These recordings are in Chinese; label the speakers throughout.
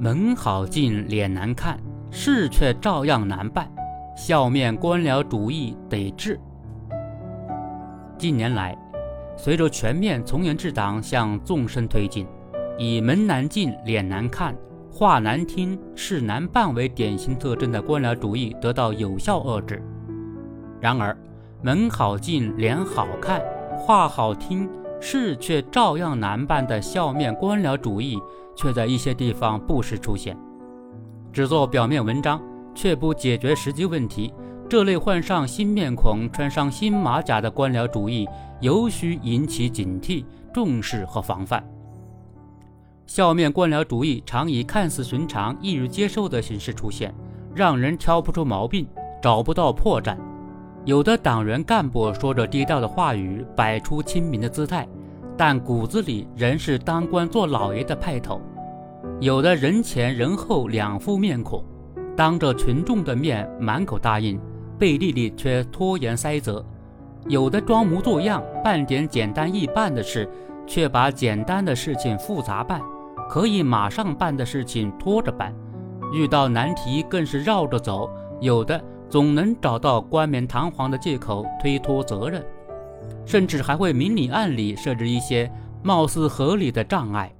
Speaker 1: 门好进，脸难看，事却照样难办。笑面官僚主义得治。近年来，随着全面从严治党向纵深推进，以门难进、脸难看、话难听、事难办为典型特征的官僚主义得到有效遏制。然而，门好进、脸好看、话好听、事却照样难办的笑面官僚主义，却在一些地方不时出现，只做表面文章。却不解决实际问题，这类换上新面孔、穿上新马甲的官僚主义，尤需引起警惕、重视和防范。笑面官僚主义常以看似寻常、易于接受的形式出现，让人挑不出毛病，找不到破绽。有的党员干部说着低调的话语，摆出亲民的姿态，但骨子里仍是当官做老爷的派头；有的人前人后两副面孔。当着群众的面满口答应，背地里却拖延塞责；有的装模作样办点简单易办的事，却把简单的事情复杂办；可以马上办的事情拖着办；遇到难题更是绕着走；有的总能找到冠冕堂皇的借口推脱责任，甚至还会明里暗里设置一些貌似合理的障碍。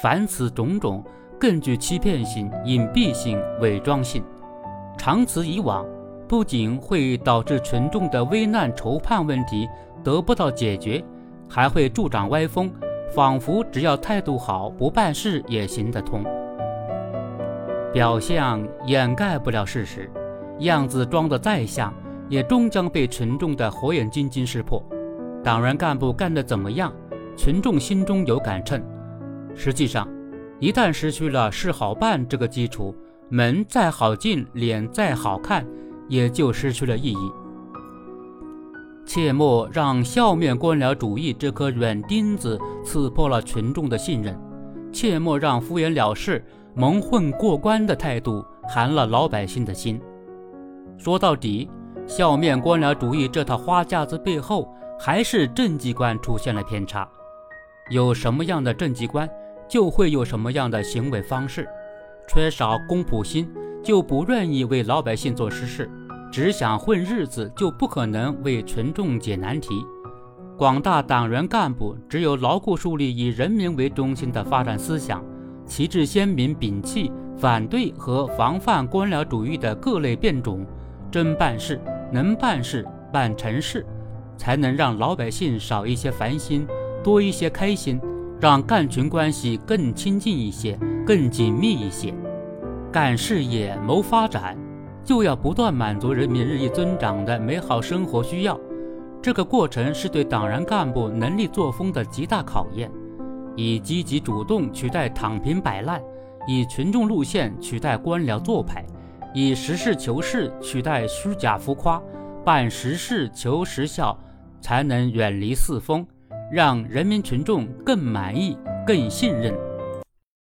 Speaker 1: 凡此种种。更具欺骗性、隐蔽性、伪装性，长此以往，不仅会导致群众的危难筹盼问题得不到解决，还会助长歪风，仿佛只要态度好，不办事也行得通。表象掩盖不了事实，样子装得再像，也终将被群众的火眼金睛识破。党员干部干得怎么样，群众心中有杆秤。实际上。一旦失去了事好办这个基础，门再好进，脸再好看，也就失去了意义。切莫让笑面官僚主义这颗软钉子刺破了群众的信任，切莫让敷衍了事、蒙混过关的态度寒了老百姓的心。说到底，笑面官僚主义这套花架子背后，还是政绩观出现了偏差。有什么样的政绩观？就会有什么样的行为方式，缺少公仆心，就不愿意为老百姓做实事，只想混日子，就不可能为群众解难题。广大党员干部只有牢固树立以人民为中心的发展思想，旗帜鲜明，摒弃反对和防范官僚主义的各类变种，真办事，能办事，办成事，才能让老百姓少一些烦心，多一些开心。让干群关系更亲近一些，更紧密一些。干事业谋发展，就要不断满足人民日益增长的美好生活需要。这个过程是对党员干部能力作风的极大考验。以积极主动取代躺平摆烂，以群众路线取代官僚做派，以实事求是取代虚假浮夸，办实事求实效，才能远离四风。让人民群众更满意、更信任。